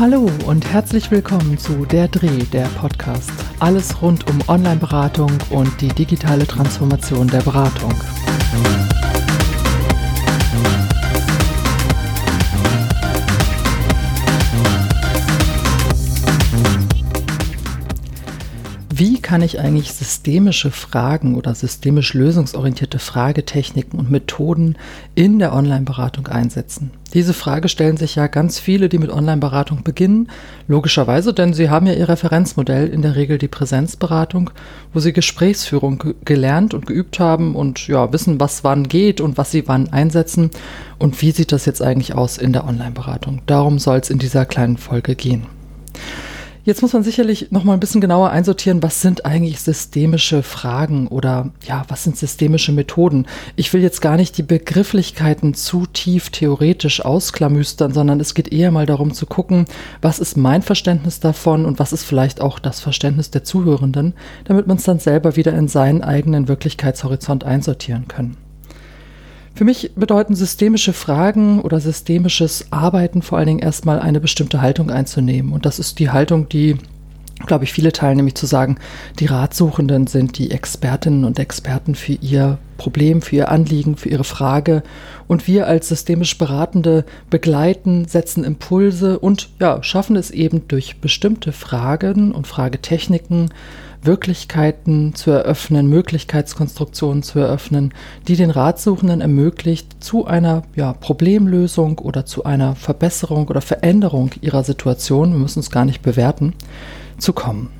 Hallo und herzlich willkommen zu Der Dreh, der Podcast. Alles rund um Online-Beratung und die digitale Transformation der Beratung. Wie kann ich eigentlich systemische Fragen oder systemisch lösungsorientierte Fragetechniken und Methoden in der Online-Beratung einsetzen? Diese Frage stellen sich ja ganz viele, die mit Online-Beratung beginnen. Logischerweise, denn sie haben ja ihr Referenzmodell, in der Regel die Präsenzberatung, wo sie Gesprächsführung gelernt und geübt haben und ja, wissen, was wann geht und was sie wann einsetzen. Und wie sieht das jetzt eigentlich aus in der Online-Beratung? Darum soll es in dieser kleinen Folge gehen. Jetzt muss man sicherlich noch mal ein bisschen genauer einsortieren, was sind eigentlich systemische Fragen oder ja, was sind systemische Methoden? Ich will jetzt gar nicht die Begrifflichkeiten zu tief theoretisch ausklamüstern, sondern es geht eher mal darum zu gucken, was ist mein Verständnis davon und was ist vielleicht auch das Verständnis der Zuhörenden, damit man es dann selber wieder in seinen eigenen Wirklichkeitshorizont einsortieren können. Für mich bedeuten systemische Fragen oder systemisches Arbeiten vor allen Dingen erstmal eine bestimmte Haltung einzunehmen. Und das ist die Haltung, die, glaube ich, viele teilen, nämlich zu sagen, die Ratsuchenden sind die Expertinnen und Experten für ihr Problem, für ihr Anliegen, für ihre Frage. Und wir als systemisch Beratende begleiten, setzen Impulse und ja, schaffen es eben durch bestimmte Fragen und Fragetechniken, Wirklichkeiten zu eröffnen, Möglichkeitskonstruktionen zu eröffnen, die den Ratsuchenden ermöglicht, zu einer ja, Problemlösung oder zu einer Verbesserung oder Veränderung ihrer Situation, wir müssen es gar nicht bewerten, zu kommen.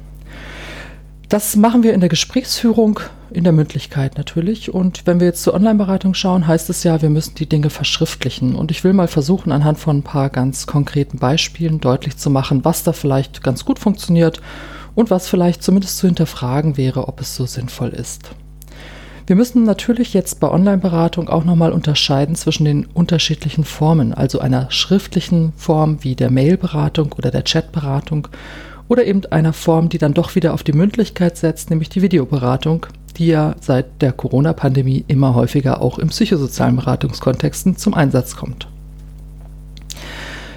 Das machen wir in der Gesprächsführung, in der Mündlichkeit natürlich. Und wenn wir jetzt zur Online-Beratung schauen, heißt es ja, wir müssen die Dinge verschriftlichen. Und ich will mal versuchen, anhand von ein paar ganz konkreten Beispielen deutlich zu machen, was da vielleicht ganz gut funktioniert und was vielleicht zumindest zu hinterfragen wäre, ob es so sinnvoll ist. Wir müssen natürlich jetzt bei Online-Beratung auch nochmal unterscheiden zwischen den unterschiedlichen Formen, also einer schriftlichen Form wie der Mail-Beratung oder der Chat-Beratung oder eben einer Form, die dann doch wieder auf die Mündlichkeit setzt, nämlich die Videoberatung, die ja seit der Corona-Pandemie immer häufiger auch im psychosozialen Beratungskontexten zum Einsatz kommt.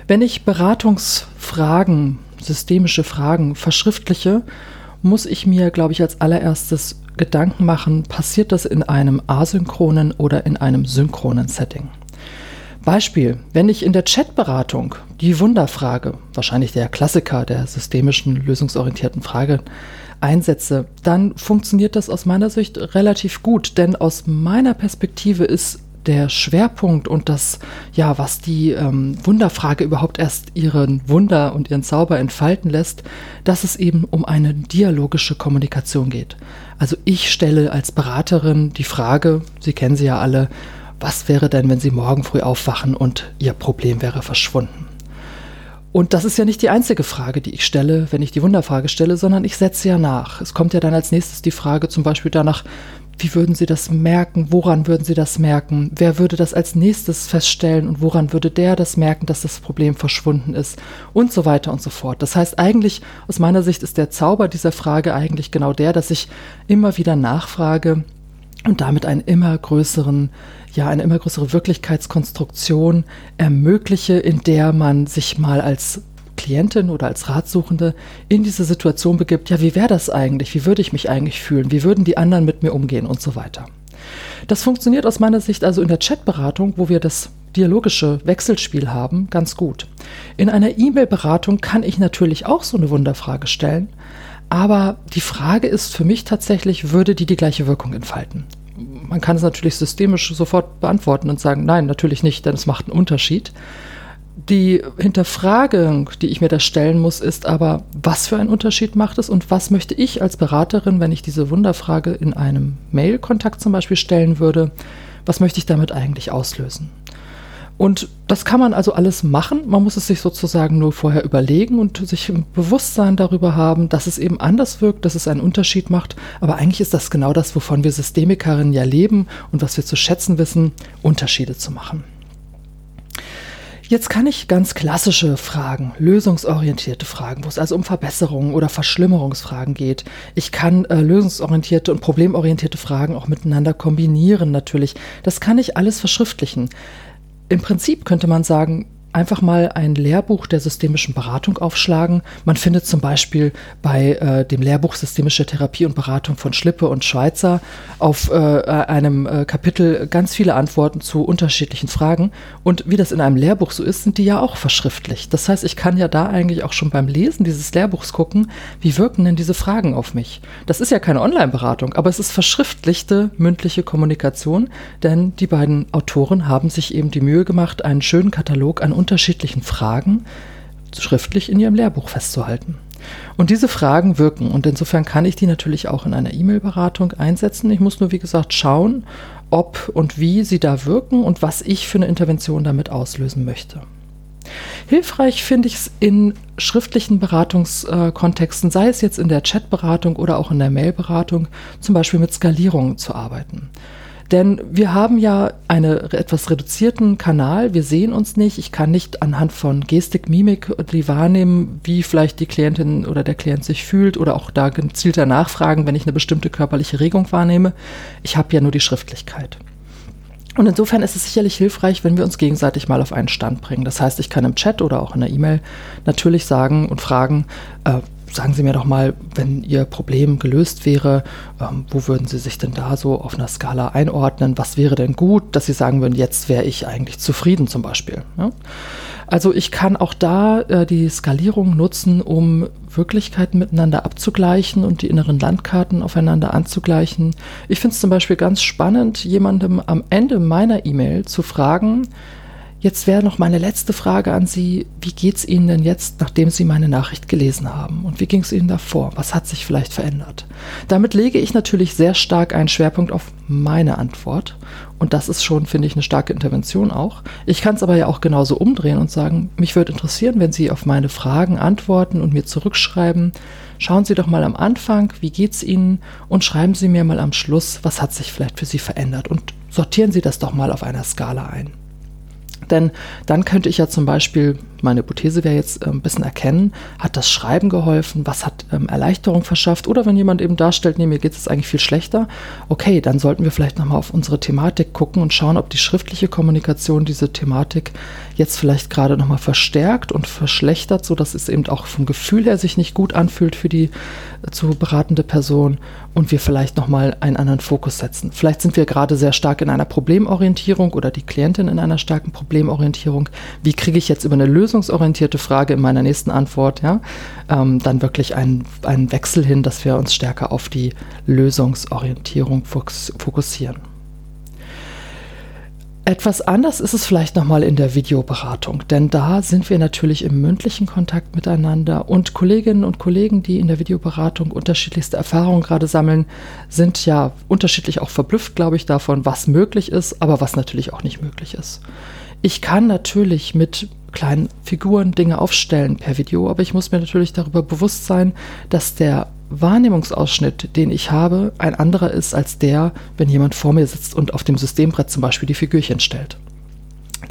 Wenn ich Beratungsfragen systemische Fragen verschriftliche, muss ich mir, glaube ich, als allererstes Gedanken machen, passiert das in einem asynchronen oder in einem synchronen Setting? Beispiel, wenn ich in der Chatberatung die Wunderfrage, wahrscheinlich der Klassiker der systemischen lösungsorientierten Frage, einsetze, dann funktioniert das aus meiner Sicht relativ gut, denn aus meiner Perspektive ist der Schwerpunkt und das, ja, was die ähm, Wunderfrage überhaupt erst ihren Wunder und ihren Zauber entfalten lässt, dass es eben um eine dialogische Kommunikation geht. Also ich stelle als Beraterin die Frage, Sie kennen sie ja alle, was wäre denn, wenn Sie morgen früh aufwachen und Ihr Problem wäre verschwunden? Und das ist ja nicht die einzige Frage, die ich stelle, wenn ich die Wunderfrage stelle, sondern ich setze ja nach. Es kommt ja dann als nächstes die Frage zum Beispiel danach, wie würden Sie das merken? Woran würden Sie das merken? Wer würde das als nächstes feststellen und woran würde der das merken, dass das Problem verschwunden ist? Und so weiter und so fort. Das heißt, eigentlich aus meiner Sicht ist der Zauber dieser Frage eigentlich genau der, dass ich immer wieder nachfrage und damit einen immer größeren, ja, eine immer größere Wirklichkeitskonstruktion ermögliche, in der man sich mal als Klientin oder als Ratsuchende in diese Situation begibt, ja, wie wäre das eigentlich? Wie würde ich mich eigentlich fühlen? Wie würden die anderen mit mir umgehen und so weiter. Das funktioniert aus meiner Sicht also in der Chatberatung, wo wir das dialogische Wechselspiel haben, ganz gut. In einer E-Mail-Beratung kann ich natürlich auch so eine Wunderfrage stellen, aber die Frage ist für mich tatsächlich, würde die die gleiche Wirkung entfalten? Man kann es natürlich systemisch sofort beantworten und sagen, nein, natürlich nicht, denn es macht einen Unterschied. Die Hinterfragung, die ich mir da stellen muss, ist aber, was für einen Unterschied macht es und was möchte ich als Beraterin, wenn ich diese Wunderfrage in einem Mail-Kontakt zum Beispiel stellen würde, was möchte ich damit eigentlich auslösen? Und das kann man also alles machen. Man muss es sich sozusagen nur vorher überlegen und sich ein Bewusstsein darüber haben, dass es eben anders wirkt, dass es einen Unterschied macht. Aber eigentlich ist das genau das, wovon wir Systemikerinnen ja leben und was wir zu schätzen wissen, Unterschiede zu machen. Jetzt kann ich ganz klassische Fragen, lösungsorientierte Fragen, wo es also um Verbesserungen oder Verschlimmerungsfragen geht. Ich kann äh, lösungsorientierte und problemorientierte Fragen auch miteinander kombinieren natürlich. Das kann ich alles verschriftlichen. Im Prinzip könnte man sagen, einfach mal ein Lehrbuch der systemischen Beratung aufschlagen. Man findet zum Beispiel bei äh, dem Lehrbuch Systemische Therapie und Beratung von Schlippe und Schweizer auf äh, einem äh, Kapitel ganz viele Antworten zu unterschiedlichen Fragen. Und wie das in einem Lehrbuch so ist, sind die ja auch verschriftlicht. Das heißt, ich kann ja da eigentlich auch schon beim Lesen dieses Lehrbuchs gucken, wie wirken denn diese Fragen auf mich. Das ist ja keine Online-Beratung, aber es ist verschriftlichte mündliche Kommunikation, denn die beiden Autoren haben sich eben die Mühe gemacht, einen schönen Katalog an unterschiedlichen Fragen schriftlich in ihrem Lehrbuch festzuhalten. Und diese Fragen wirken und insofern kann ich die natürlich auch in einer E-Mail-Beratung einsetzen. Ich muss nur, wie gesagt, schauen, ob und wie sie da wirken und was ich für eine Intervention damit auslösen möchte. Hilfreich finde ich es in schriftlichen Beratungskontexten, sei es jetzt in der Chatberatung oder auch in der Mailberatung, zum Beispiel mit Skalierungen zu arbeiten. Denn wir haben ja einen etwas reduzierten Kanal, wir sehen uns nicht. Ich kann nicht anhand von Gestik, Mimik die wahrnehmen, wie vielleicht die Klientin oder der Klient sich fühlt oder auch da gezielter nachfragen, wenn ich eine bestimmte körperliche Regung wahrnehme. Ich habe ja nur die Schriftlichkeit. Und insofern ist es sicherlich hilfreich, wenn wir uns gegenseitig mal auf einen Stand bringen. Das heißt, ich kann im Chat oder auch in der E-Mail natürlich sagen und fragen, äh, sagen Sie mir doch mal, wenn Ihr Problem gelöst wäre, ähm, wo würden Sie sich denn da so auf einer Skala einordnen? Was wäre denn gut, dass Sie sagen würden, jetzt wäre ich eigentlich zufrieden zum Beispiel? Ja? Also ich kann auch da äh, die Skalierung nutzen, um Wirklichkeiten miteinander abzugleichen und die inneren Landkarten aufeinander anzugleichen. Ich finde es zum Beispiel ganz spannend, jemandem am Ende meiner E-Mail zu fragen, Jetzt wäre noch meine letzte Frage an Sie. Wie geht es Ihnen denn jetzt, nachdem Sie meine Nachricht gelesen haben? Und wie ging es Ihnen davor? Was hat sich vielleicht verändert? Damit lege ich natürlich sehr stark einen Schwerpunkt auf meine Antwort. Und das ist schon, finde ich, eine starke Intervention auch. Ich kann es aber ja auch genauso umdrehen und sagen, mich würde interessieren, wenn Sie auf meine Fragen antworten und mir zurückschreiben. Schauen Sie doch mal am Anfang, wie geht es Ihnen? Und schreiben Sie mir mal am Schluss, was hat sich vielleicht für Sie verändert? Und sortieren Sie das doch mal auf einer Skala ein. Denn dann könnte ich ja zum Beispiel, meine Hypothese wäre jetzt ein bisschen erkennen, hat das Schreiben geholfen, was hat ähm, Erleichterung verschafft oder wenn jemand eben darstellt, nee, mir geht es eigentlich viel schlechter, okay, dann sollten wir vielleicht nochmal auf unsere Thematik gucken und schauen, ob die schriftliche Kommunikation diese Thematik jetzt vielleicht gerade nochmal verstärkt und verschlechtert, sodass es eben auch vom Gefühl her sich nicht gut anfühlt für die äh, zu beratende Person und wir vielleicht nochmal einen anderen Fokus setzen. Vielleicht sind wir gerade sehr stark in einer Problemorientierung oder die Klientin in einer starken Problemorientierung. Wie kriege ich jetzt über eine lösungsorientierte Frage in meiner nächsten Antwort, ja, ähm, dann wirklich einen, Wechsel hin, dass wir uns stärker auf die Lösungsorientierung fokussieren. Etwas anders ist es vielleicht nochmal in der Videoberatung, denn da sind wir natürlich im mündlichen Kontakt miteinander und Kolleginnen und Kollegen, die in der Videoberatung unterschiedlichste Erfahrungen gerade sammeln, sind ja unterschiedlich auch verblüfft, glaube ich, davon, was möglich ist, aber was natürlich auch nicht möglich ist. Ich kann natürlich mit kleinen Figuren Dinge aufstellen per Video, aber ich muss mir natürlich darüber bewusst sein, dass der Wahrnehmungsausschnitt, den ich habe, ein anderer ist als der, wenn jemand vor mir sitzt und auf dem Systembrett zum Beispiel die Figürchen stellt.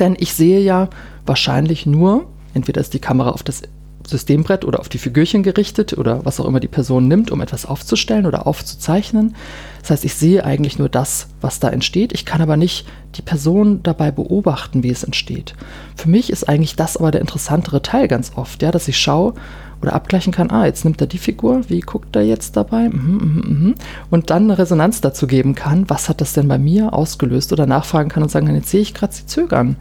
Denn ich sehe ja wahrscheinlich nur, entweder ist die Kamera auf das Systembrett oder auf die Figürchen gerichtet oder was auch immer die Person nimmt, um etwas aufzustellen oder aufzuzeichnen. Das heißt, ich sehe eigentlich nur das, was da entsteht. Ich kann aber nicht die Person dabei beobachten, wie es entsteht. Für mich ist eigentlich das aber der interessantere Teil ganz oft, ja, dass ich schaue, oder abgleichen kann, ah, jetzt nimmt er die Figur, wie guckt er jetzt dabei? Mhm, mhm, mhm. Und dann eine Resonanz dazu geben kann, was hat das denn bei mir ausgelöst oder nachfragen kann und sagen kann, jetzt sehe ich gerade sie zögern.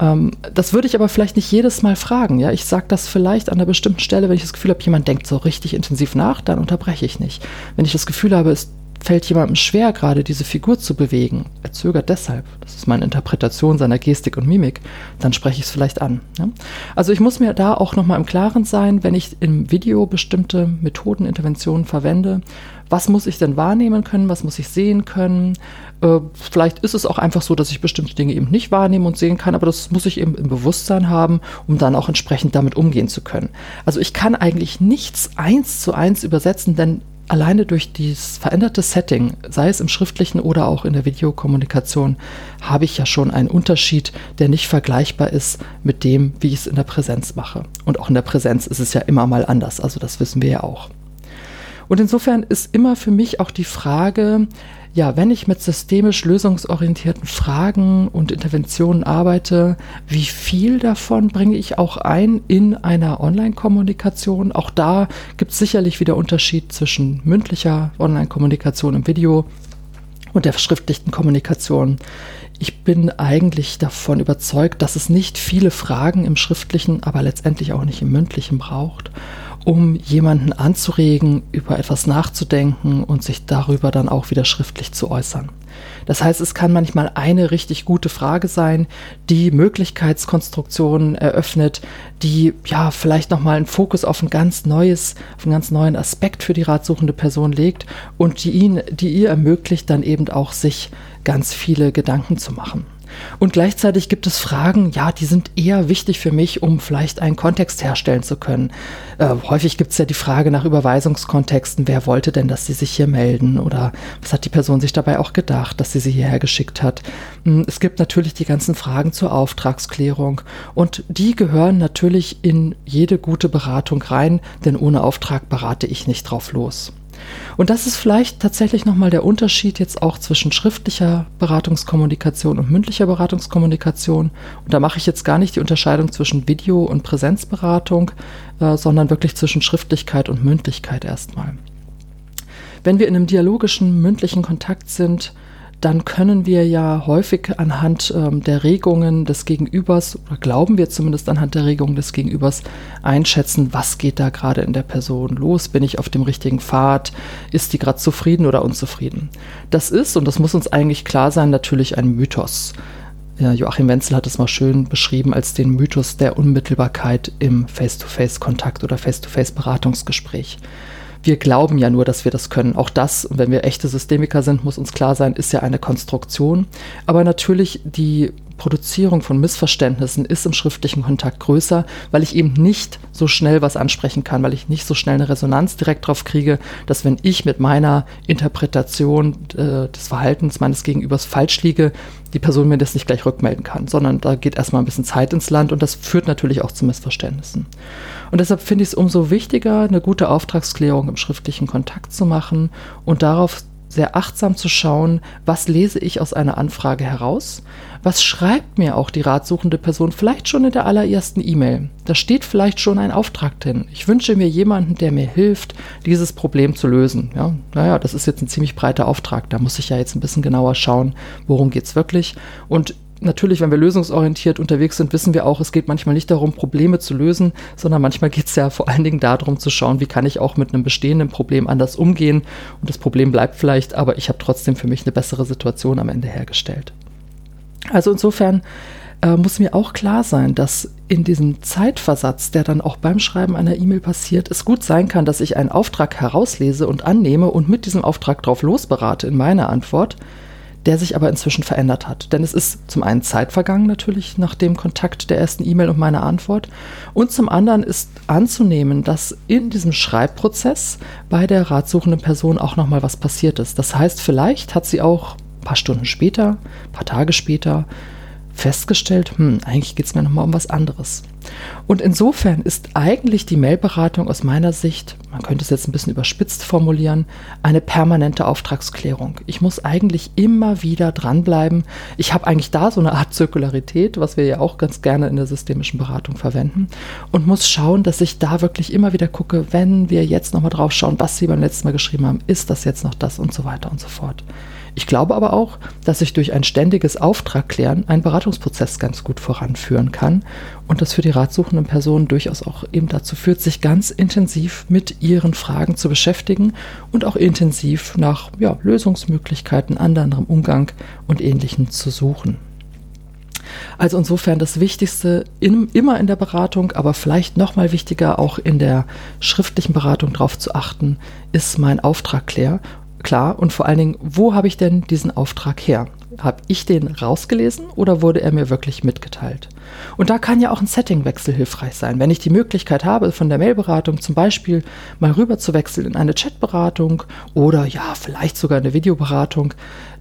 Ähm, das würde ich aber vielleicht nicht jedes Mal fragen. Ja? Ich sage das vielleicht an einer bestimmten Stelle, wenn ich das Gefühl habe, jemand denkt so richtig intensiv nach, dann unterbreche ich nicht. Wenn ich das Gefühl habe, es fällt jemandem schwer, gerade diese Figur zu bewegen, er zögert deshalb, das ist meine Interpretation seiner Gestik und Mimik, dann spreche ich es vielleicht an. Ja? Also ich muss mir da auch nochmal im Klaren sein, wenn ich im Video bestimmte Methoden, Interventionen verwende, was muss ich denn wahrnehmen können, was muss ich sehen können. Äh, vielleicht ist es auch einfach so, dass ich bestimmte Dinge eben nicht wahrnehmen und sehen kann, aber das muss ich eben im Bewusstsein haben, um dann auch entsprechend damit umgehen zu können. Also ich kann eigentlich nichts eins zu eins übersetzen, denn alleine durch dieses veränderte Setting, sei es im schriftlichen oder auch in der Videokommunikation, habe ich ja schon einen Unterschied, der nicht vergleichbar ist mit dem, wie ich es in der Präsenz mache. Und auch in der Präsenz ist es ja immer mal anders, also das wissen wir ja auch. Und insofern ist immer für mich auch die Frage, ja, wenn ich mit systemisch lösungsorientierten Fragen und Interventionen arbeite, wie viel davon bringe ich auch ein in einer Online-Kommunikation? Auch da gibt es sicherlich wieder Unterschied zwischen mündlicher Online-Kommunikation im Video und der verschriftlichten Kommunikation. Ich bin eigentlich davon überzeugt, dass es nicht viele Fragen im schriftlichen, aber letztendlich auch nicht im mündlichen braucht um jemanden anzuregen, über etwas nachzudenken und sich darüber dann auch wieder schriftlich zu äußern. Das heißt, es kann manchmal eine richtig gute Frage sein, die Möglichkeitskonstruktionen eröffnet, die ja vielleicht nochmal einen Fokus auf ein ganz neues, auf einen ganz neuen Aspekt für die ratsuchende Person legt und die ihn, die ihr ermöglicht, dann eben auch sich ganz viele Gedanken zu machen. Und gleichzeitig gibt es Fragen, ja, die sind eher wichtig für mich, um vielleicht einen Kontext herstellen zu können. Äh, häufig gibt es ja die Frage nach Überweisungskontexten, wer wollte denn, dass sie sich hier melden oder was hat die Person sich dabei auch gedacht, dass sie sie hierher geschickt hat. Hm, es gibt natürlich die ganzen Fragen zur Auftragsklärung und die gehören natürlich in jede gute Beratung rein, denn ohne Auftrag berate ich nicht drauf los. Und das ist vielleicht tatsächlich nochmal der Unterschied jetzt auch zwischen schriftlicher Beratungskommunikation und mündlicher Beratungskommunikation. Und da mache ich jetzt gar nicht die Unterscheidung zwischen Video- und Präsenzberatung, äh, sondern wirklich zwischen Schriftlichkeit und Mündlichkeit erstmal. Wenn wir in einem dialogischen, mündlichen Kontakt sind, dann können wir ja häufig anhand ähm, der Regungen des Gegenübers, oder glauben wir zumindest anhand der Regungen des Gegenübers, einschätzen, was geht da gerade in der Person los? Bin ich auf dem richtigen Pfad? Ist die gerade zufrieden oder unzufrieden? Das ist, und das muss uns eigentlich klar sein, natürlich ein Mythos. Ja, Joachim Wenzel hat es mal schön beschrieben als den Mythos der Unmittelbarkeit im Face-to-Face-Kontakt oder Face-to-Face-Beratungsgespräch wir glauben ja nur, dass wir das können. Auch das, wenn wir echte Systemiker sind, muss uns klar sein, ist ja eine Konstruktion. Aber natürlich die Produzierung von Missverständnissen ist im schriftlichen Kontakt größer, weil ich eben nicht so schnell was ansprechen kann, weil ich nicht so schnell eine Resonanz direkt drauf kriege, dass wenn ich mit meiner Interpretation äh, des Verhaltens meines Gegenübers falsch liege, die Person mir das nicht gleich rückmelden kann, sondern da geht erstmal ein bisschen Zeit ins Land und das führt natürlich auch zu Missverständnissen. Und deshalb finde ich es umso wichtiger, eine gute Auftragsklärung im schriftlichen Kontakt zu machen und darauf sehr achtsam zu schauen, was lese ich aus einer Anfrage heraus, was schreibt mir auch die ratsuchende Person vielleicht schon in der allerersten E-Mail. Da steht vielleicht schon ein Auftrag drin. Ich wünsche mir jemanden, der mir hilft, dieses Problem zu lösen. Ja, naja, das ist jetzt ein ziemlich breiter Auftrag. Da muss ich ja jetzt ein bisschen genauer schauen, worum geht es wirklich. Und natürlich, wenn wir lösungsorientiert unterwegs sind, wissen wir auch, es geht manchmal nicht darum, Probleme zu lösen, sondern manchmal geht es ja vor allen Dingen darum zu schauen, wie kann ich auch mit einem bestehenden Problem anders umgehen. Und das Problem bleibt vielleicht, aber ich habe trotzdem für mich eine bessere Situation am Ende hergestellt. Also insofern äh, muss mir auch klar sein, dass in diesem Zeitversatz, der dann auch beim Schreiben einer E-Mail passiert, es gut sein kann, dass ich einen Auftrag herauslese und annehme und mit diesem Auftrag drauf losberate in meiner Antwort der sich aber inzwischen verändert hat. Denn es ist zum einen Zeit vergangen natürlich nach dem Kontakt der ersten E-Mail und meiner Antwort und zum anderen ist anzunehmen, dass in diesem Schreibprozess bei der ratsuchenden Person auch nochmal was passiert ist. Das heißt, vielleicht hat sie auch ein paar Stunden später, ein paar Tage später festgestellt, hm, eigentlich geht es mir nochmal um was anderes. Und insofern ist eigentlich die Mailberatung aus meiner Sicht, man könnte es jetzt ein bisschen überspitzt formulieren, eine permanente Auftragsklärung. Ich muss eigentlich immer wieder dranbleiben. Ich habe eigentlich da so eine Art Zirkularität, was wir ja auch ganz gerne in der systemischen Beratung verwenden und muss schauen, dass ich da wirklich immer wieder gucke, wenn wir jetzt nochmal drauf schauen, was Sie beim letzten Mal geschrieben haben, ist das jetzt noch das und so weiter und so fort. Ich glaube aber auch, dass ich durch ein ständiges Auftragklären einen Beratungsprozess ganz gut voranführen kann und das für die ratsuchenden Personen durchaus auch eben dazu führt, sich ganz intensiv mit ihren Fragen zu beschäftigen und auch intensiv nach ja, Lösungsmöglichkeiten, anderem Umgang und Ähnlichem zu suchen. Also insofern das Wichtigste in, immer in der Beratung, aber vielleicht noch mal wichtiger auch in der schriftlichen Beratung darauf zu achten, ist mein Auftrag klar klar und vor allen Dingen, wo habe ich denn diesen Auftrag her? Habe ich den rausgelesen oder wurde er mir wirklich mitgeteilt? Und da kann ja auch ein Settingwechsel hilfreich sein. Wenn ich die Möglichkeit habe, von der Mailberatung zum Beispiel mal rüber zu wechseln in eine Chatberatung oder ja, vielleicht sogar eine Videoberatung,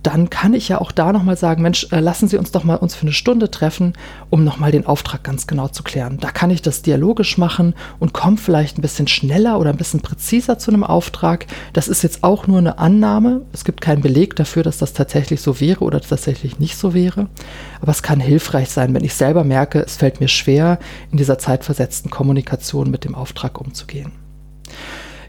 dann kann ich ja auch da nochmal sagen, Mensch, äh, lassen Sie uns doch mal uns für eine Stunde treffen, um nochmal den Auftrag ganz genau zu klären. Da kann ich das dialogisch machen und komme vielleicht ein bisschen schneller oder ein bisschen präziser zu einem Auftrag. Das ist jetzt auch nur eine Annahme. Es gibt keinen Beleg dafür, dass das tatsächlich so wäre oder tatsächlich nicht so wäre. Aber es kann hilfreich sein, wenn ich selber merke, es fällt mir schwer, in dieser zeitversetzten Kommunikation mit dem Auftrag umzugehen.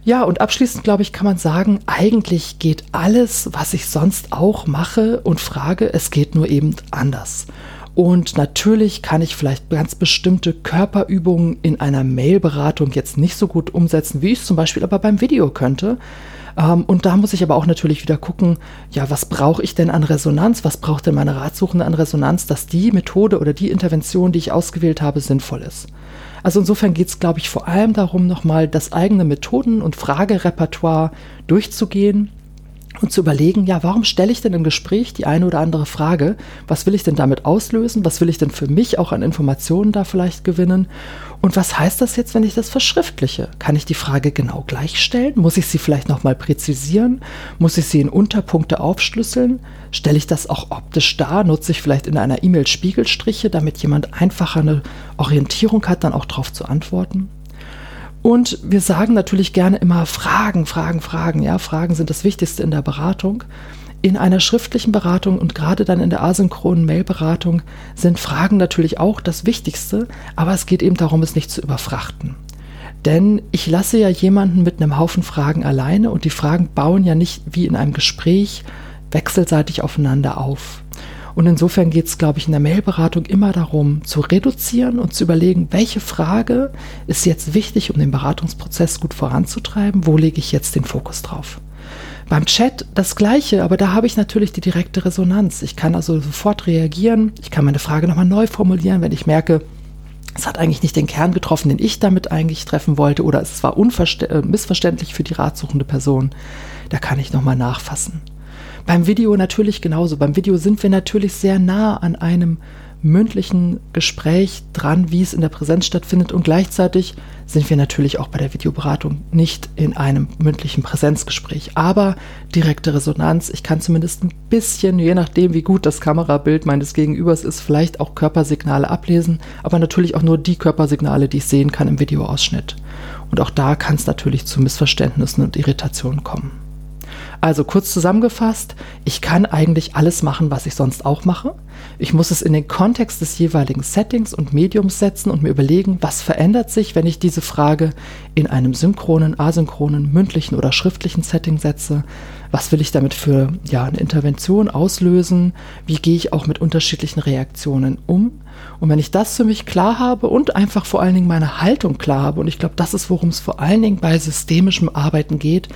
Ja, und abschließend, glaube ich, kann man sagen, eigentlich geht alles, was ich sonst auch mache und frage, es geht nur eben anders. Und natürlich kann ich vielleicht ganz bestimmte Körperübungen in einer Mailberatung jetzt nicht so gut umsetzen, wie ich es zum Beispiel aber beim Video könnte. Ähm, und da muss ich aber auch natürlich wieder gucken, ja, was brauche ich denn an Resonanz? Was braucht denn meine Ratsuchende an Resonanz, dass die Methode oder die Intervention, die ich ausgewählt habe, sinnvoll ist? Also insofern geht es, glaube ich, vor allem darum, nochmal das eigene Methoden- und Fragerepertoire durchzugehen und zu überlegen, ja, warum stelle ich denn im Gespräch die eine oder andere Frage? Was will ich denn damit auslösen? Was will ich denn für mich auch an Informationen da vielleicht gewinnen? Und was heißt das jetzt, wenn ich das verschriftliche? Kann ich die Frage genau gleich stellen? Muss ich sie vielleicht nochmal präzisieren? Muss ich sie in Unterpunkte aufschlüsseln? Stelle ich das auch optisch dar? Nutze ich vielleicht in einer E-Mail Spiegelstriche, damit jemand einfacher eine Orientierung hat, dann auch darauf zu antworten? Und wir sagen natürlich gerne immer Fragen, Fragen, Fragen. Ja, Fragen sind das Wichtigste in der Beratung. In einer schriftlichen Beratung und gerade dann in der asynchronen Mailberatung sind Fragen natürlich auch das Wichtigste, aber es geht eben darum, es nicht zu überfrachten. Denn ich lasse ja jemanden mit einem Haufen Fragen alleine und die Fragen bauen ja nicht wie in einem Gespräch wechselseitig aufeinander auf. Und insofern geht es, glaube ich, in der Mailberatung immer darum, zu reduzieren und zu überlegen, welche Frage ist jetzt wichtig, um den Beratungsprozess gut voranzutreiben, wo lege ich jetzt den Fokus drauf. Beim Chat das gleiche, aber da habe ich natürlich die direkte Resonanz. Ich kann also sofort reagieren, ich kann meine Frage nochmal neu formulieren, wenn ich merke, es hat eigentlich nicht den Kern getroffen, den ich damit eigentlich treffen wollte, oder es war äh, missverständlich für die ratsuchende Person. Da kann ich nochmal nachfassen. Beim Video natürlich genauso. Beim Video sind wir natürlich sehr nah an einem mündlichen Gespräch dran, wie es in der Präsenz stattfindet. Und gleichzeitig sind wir natürlich auch bei der Videoberatung nicht in einem mündlichen Präsenzgespräch. Aber direkte Resonanz, ich kann zumindest ein bisschen, je nachdem, wie gut das Kamerabild meines Gegenübers ist, vielleicht auch Körpersignale ablesen. Aber natürlich auch nur die Körpersignale, die ich sehen kann im Videoausschnitt. Und auch da kann es natürlich zu Missverständnissen und Irritationen kommen. Also kurz zusammengefasst, ich kann eigentlich alles machen, was ich sonst auch mache. Ich muss es in den Kontext des jeweiligen Settings und Mediums setzen und mir überlegen, was verändert sich, wenn ich diese Frage in einem synchronen, asynchronen, mündlichen oder schriftlichen Setting setze. Was will ich damit für ja, eine Intervention auslösen? Wie gehe ich auch mit unterschiedlichen Reaktionen um? Und wenn ich das für mich klar habe und einfach vor allen Dingen meine Haltung klar habe, und ich glaube, das ist, worum es vor allen Dingen bei systemischem Arbeiten geht,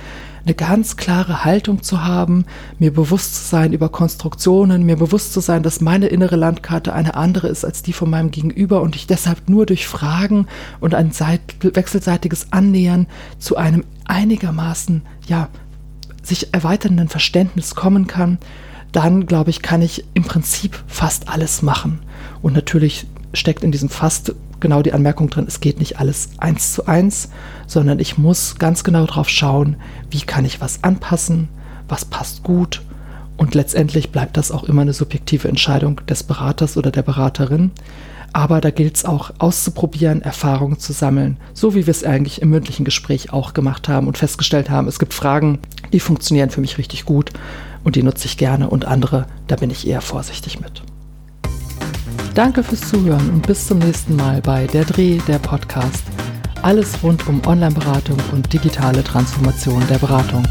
eine ganz klare Haltung zu haben, mir bewusst zu sein über Konstruktionen, mir bewusst zu sein, dass meine innere Landkarte eine andere ist als die von meinem Gegenüber und ich deshalb nur durch Fragen und ein wechselseitiges Annähern zu einem einigermaßen, ja, sich erweiternden Verständnis kommen kann, dann glaube ich, kann ich im Prinzip fast alles machen. Und natürlich steckt in diesem fast genau die Anmerkung drin, es geht nicht alles eins zu eins, sondern ich muss ganz genau drauf schauen, wie kann ich was anpassen, was passt gut und letztendlich bleibt das auch immer eine subjektive Entscheidung des Beraters oder der Beraterin. Aber da gilt es auch auszuprobieren, Erfahrungen zu sammeln, so wie wir es eigentlich im mündlichen Gespräch auch gemacht haben und festgestellt haben, es gibt Fragen, die funktionieren für mich richtig gut und die nutze ich gerne und andere, da bin ich eher vorsichtig mit. Danke fürs Zuhören und bis zum nächsten Mal bei Der Dreh, der Podcast. Alles rund um Online-Beratung und digitale Transformation der Beratung.